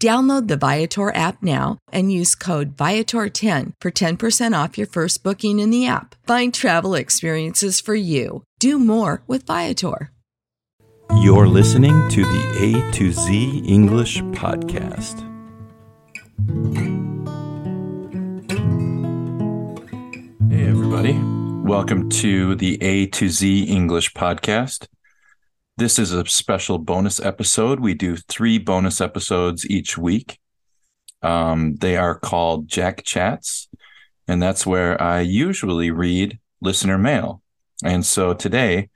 Download the Viator app now and use code Viator10 for 10% off your first booking in the app. Find travel experiences for you. Do more with Viator. You're listening to the A to Z English Podcast. Hey, everybody. Welcome to the A to Z English Podcast. This is a special bonus episode. We do three bonus episodes each week. Um, they are called Jack Chats, and that's where I usually read listener mail. And so today,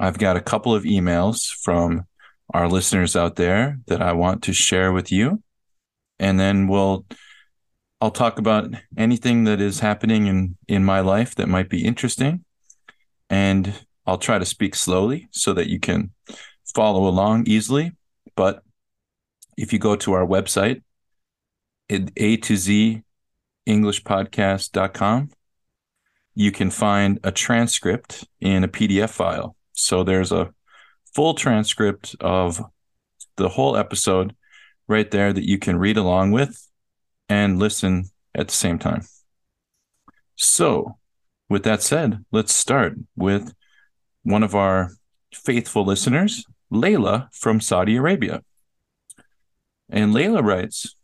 I've got a couple of emails from our listeners out there that I want to share with you. And then we'll I'll talk about anything that is happening in in my life that might be interesting. And I'll try to speak slowly so that you can follow along easily. But if you go to our website, A to Z EnglishPodcast.com, you can find a transcript in a PDF file. So there's a full transcript of the whole episode right there that you can read along with and listen at the same time. So, with that said, let's start with one of our faithful listeners, Layla from Saudi Arabia. And Layla writes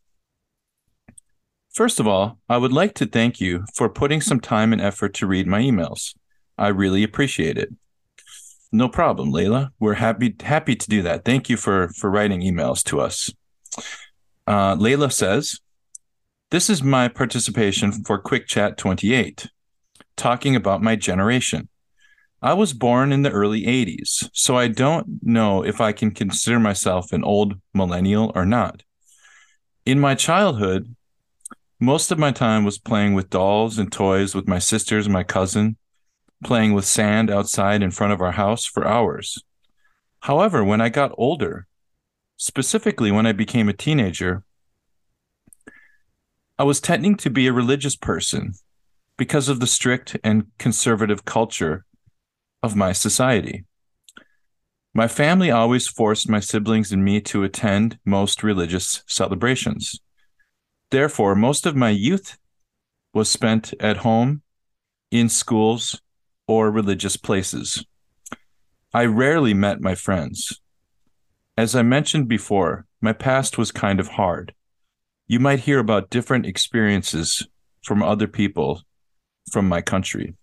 First of all, I would like to thank you for putting some time and effort to read my emails. I really appreciate it. No problem, Layla. We're happy happy to do that. Thank you for for writing emails to us. Uh, Layla says, "This is my participation for Quick Chat 28, talking about my generation. I was born in the early 80s, so I don't know if I can consider myself an old millennial or not. In my childhood, most of my time was playing with dolls and toys with my sisters and my cousin, playing with sand outside in front of our house for hours. However, when I got older, specifically when I became a teenager, I was tending to be a religious person because of the strict and conservative culture of my society. My family always forced my siblings and me to attend most religious celebrations. Therefore, most of my youth was spent at home, in schools, or religious places. I rarely met my friends. As I mentioned before, my past was kind of hard. You might hear about different experiences from other people from my country.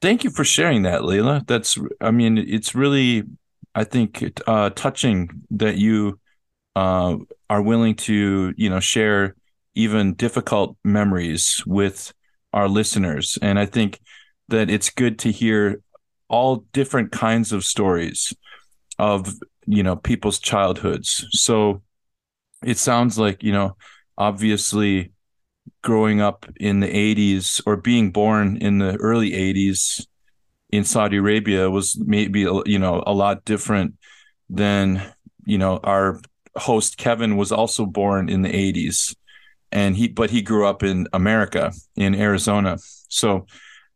Thank you for sharing that, Layla. That's, I mean, it's really, I think, uh, touching that you uh, are willing to you know share even difficult memories with our listeners and i think that it's good to hear all different kinds of stories of you know people's childhoods so it sounds like, you know, obviously growing up in the 80s or being born in the early 80s in Saudi Arabia was maybe you know a lot different than you know our host Kevin was also born in the 80s and he but he grew up in America in Arizona. So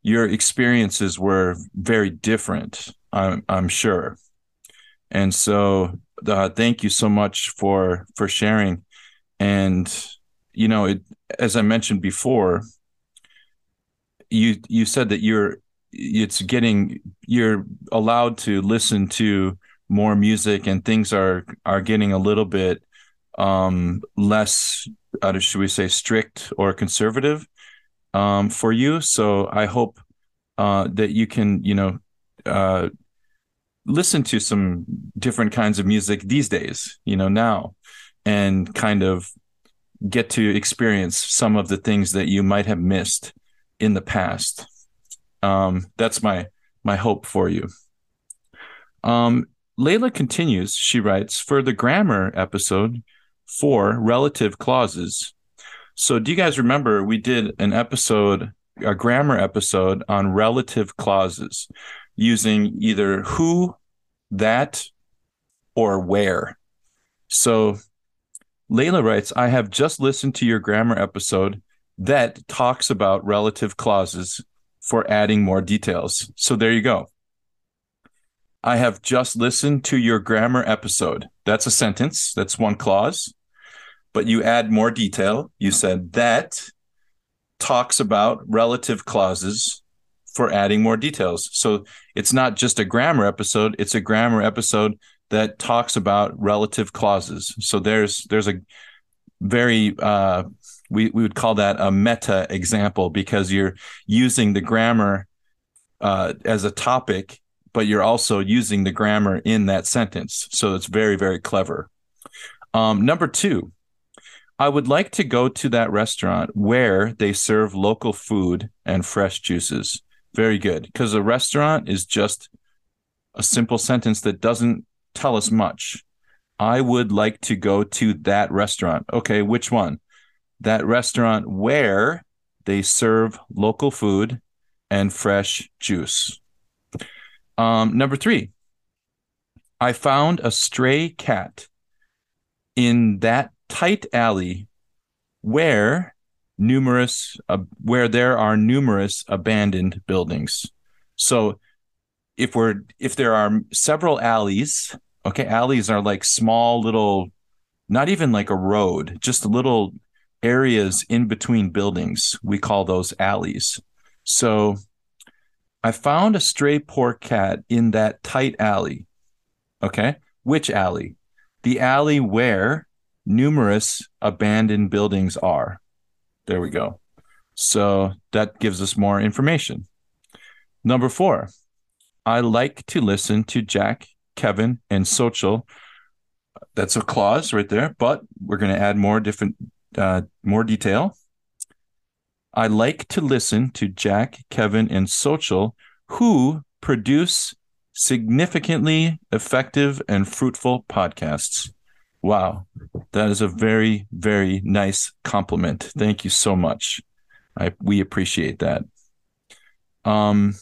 your experiences were very different I'm I'm sure. And so uh, thank you so much for for sharing. And you know it as I mentioned before you you said that you're it's getting you're allowed to listen to more music and things are are getting a little bit um less uh, should we say strict or conservative um for you. So i hope uh that you can you know uh listen to some different kinds of music these days you know now and kind of get to experience some of the things that you might have missed in the past um, that's my my hope for you. Um, Layla continues. She writes for the grammar episode for relative clauses. So, do you guys remember we did an episode, a grammar episode on relative clauses using either who, that, or where? So, Layla writes, I have just listened to your grammar episode that talks about relative clauses for adding more details. So there you go. I have just listened to your grammar episode. That's a sentence, that's one clause. But you add more detail. You said that talks about relative clauses for adding more details. So it's not just a grammar episode, it's a grammar episode that talks about relative clauses. So there's there's a very uh, we, we would call that a meta example because you're using the grammar uh, as a topic, but you're also using the grammar in that sentence. So it's very, very clever. Um, number two, I would like to go to that restaurant where they serve local food and fresh juices. Very good. Because a restaurant is just a simple sentence that doesn't tell us much. I would like to go to that restaurant. Okay, which one? that restaurant where they serve local food and fresh juice. Um, number three, I found a stray cat in that tight alley where numerous uh, where there are numerous abandoned buildings. So if we're if there are several alleys, okay, alleys are like small little not even like a road, just little areas in between buildings. We call those alleys. So I found a stray poor cat in that tight alley. Okay. Which alley? The alley where numerous abandoned buildings are. There we go. So that gives us more information. Number four, I like to listen to Jack, Kevin, and Xochitl. That's a clause right there, but we're going to add more different uh, more detail. I like to listen to Jack, Kevin, and Xochitl, who produce significantly effective and fruitful podcasts. Wow, that is a very, very nice compliment. Thank you so much. I we appreciate that. Um,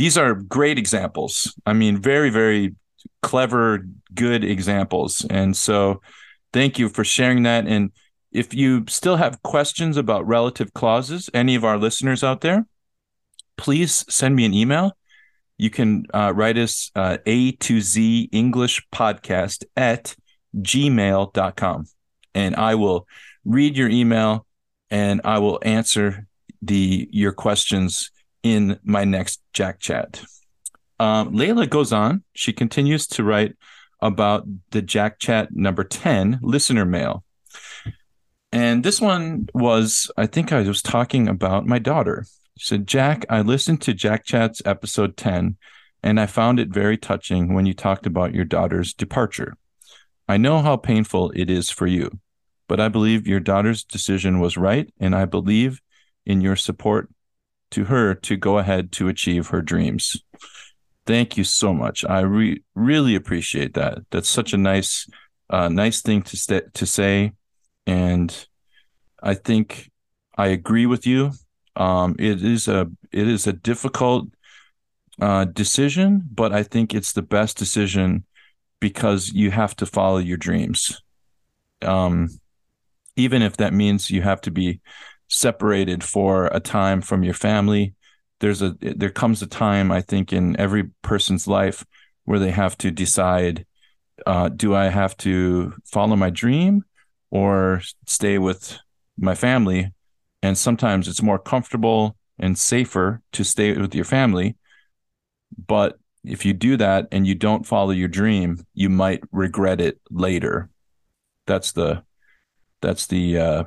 these are great examples. I mean, very, very clever, good examples. And so, thank you for sharing that. And if you still have questions about relative clauses, any of our listeners out there, please send me an email. You can uh, write us uh, A to Z English podcast at gmail.com. And I will read your email and I will answer the your questions in my next Jack Chat. Um, Layla goes on. She continues to write about the Jack Chat number 10 listener mail. And this one was, I think I was talking about my daughter. She said, Jack, I listened to Jack Chat's episode 10, and I found it very touching when you talked about your daughter's departure. I know how painful it is for you, but I believe your daughter's decision was right, and I believe in your support to her to go ahead to achieve her dreams. Thank you so much. I re- really appreciate that. That's such a nice a nice thing to st- to say, and I think I agree with you. Um, it is a it is a difficult uh, decision, but I think it's the best decision because you have to follow your dreams. Um, even if that means you have to be separated for a time from your family, there's a there comes a time I think in every person's life where they have to decide: uh, Do I have to follow my dream or stay with my family? And sometimes it's more comfortable and safer to stay with your family but if you do that and you don't follow your dream, you might regret it later. That's the that's the uh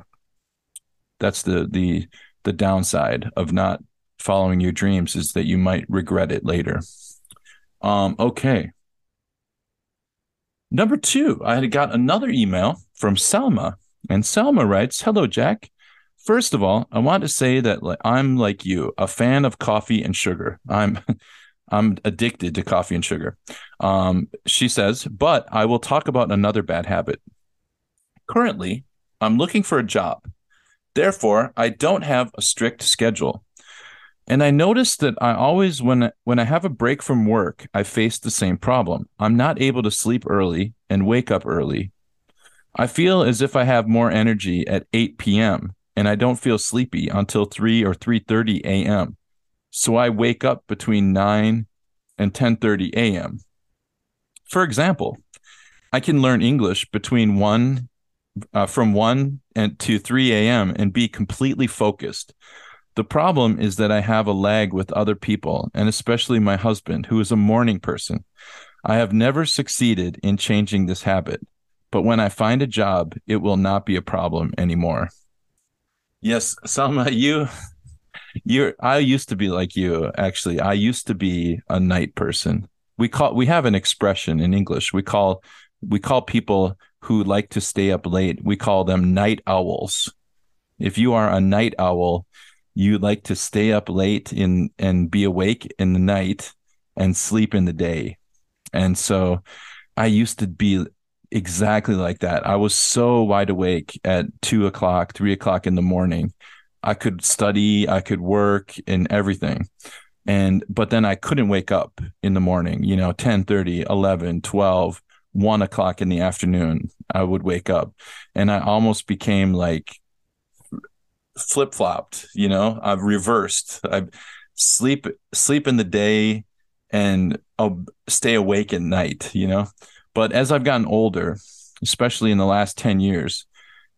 that's the the the downside of not following your dreams is that you might regret it later. Um okay. Number 2, I had got another email from Selma and Selma writes, "Hello Jack. First of all, I want to say that I'm like you, a fan of coffee and sugar. I'm I'm addicted to coffee and sugar. Um, she says, but I will talk about another bad habit. Currently, I'm looking for a job. Therefore, I don't have a strict schedule. And I notice that I always when when I have a break from work, I face the same problem. I'm not able to sleep early and wake up early. I feel as if I have more energy at 8 p.m. and I don't feel sleepy until 3 or 3:30 a.m. So I wake up between 9 and 10:30 a.m. For example, I can learn English between 1 uh, from 1 and to 3 a.m. and be completely focused. The problem is that I have a lag with other people, and especially my husband, who is a morning person. I have never succeeded in changing this habit, but when I find a job, it will not be a problem anymore. Yes, Salma, you you're I used to be like you actually. I used to be a night person. We call we have an expression in English. We call we call people who like to stay up late, we call them night owls. If you are a night owl, you like to stay up late in and be awake in the night and sleep in the day. And so I used to be exactly like that. I was so wide awake at two o'clock, three o'clock in the morning I could study, I could work and everything. And, but then I couldn't wake up in the morning, you know, 10 30, 11, 12, one o'clock in the afternoon, I would wake up and I almost became like flip flopped, you know, I've reversed. I sleep, sleep in the day and I'll stay awake at night, you know. But as I've gotten older, especially in the last 10 years,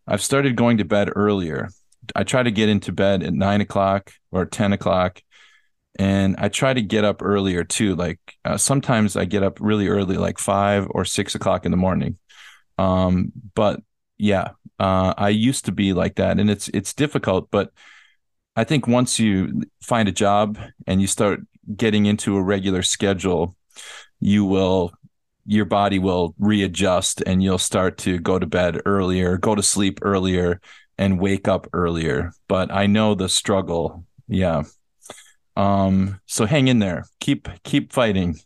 I've started going to bed earlier I try to get into bed at nine o'clock or 10 o'clock. And I try to get up earlier too. Like uh, sometimes I get up really early, like five or six o'clock in the morning. Um, but yeah, uh, I used to be like that, and it's it's difficult. But I think once you find a job and you start getting into a regular schedule, you will your body will readjust and you'll start to go to bed earlier, go to sleep earlier, and wake up earlier. But I know the struggle. Yeah. Um, so hang in there. Keep keep fighting.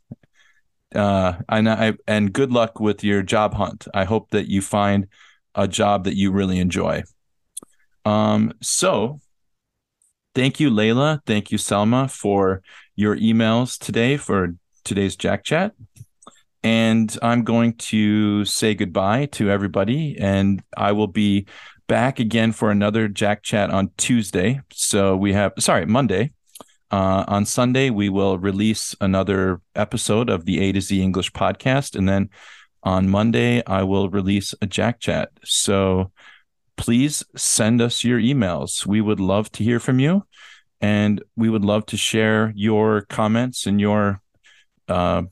Uh, and I and good luck with your job hunt. I hope that you find a job that you really enjoy. Um, so thank you, Layla. Thank you, Selma, for your emails today for today's Jack Chat. And I'm going to say goodbye to everybody, and I will be back again for another Jack Chat on Tuesday. So we have, sorry, Monday. Uh, on Sunday, we will release another episode of the A to Z English podcast. And then on Monday, I will release a Jack Chat. So please send us your emails. We would love to hear from you. And we would love to share your comments and your uh,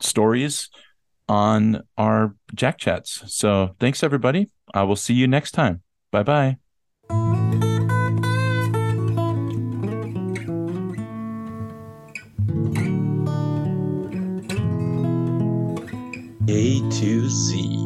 stories on our Jack Chats. So thanks, everybody. I will see you next time. Bye bye. To Z.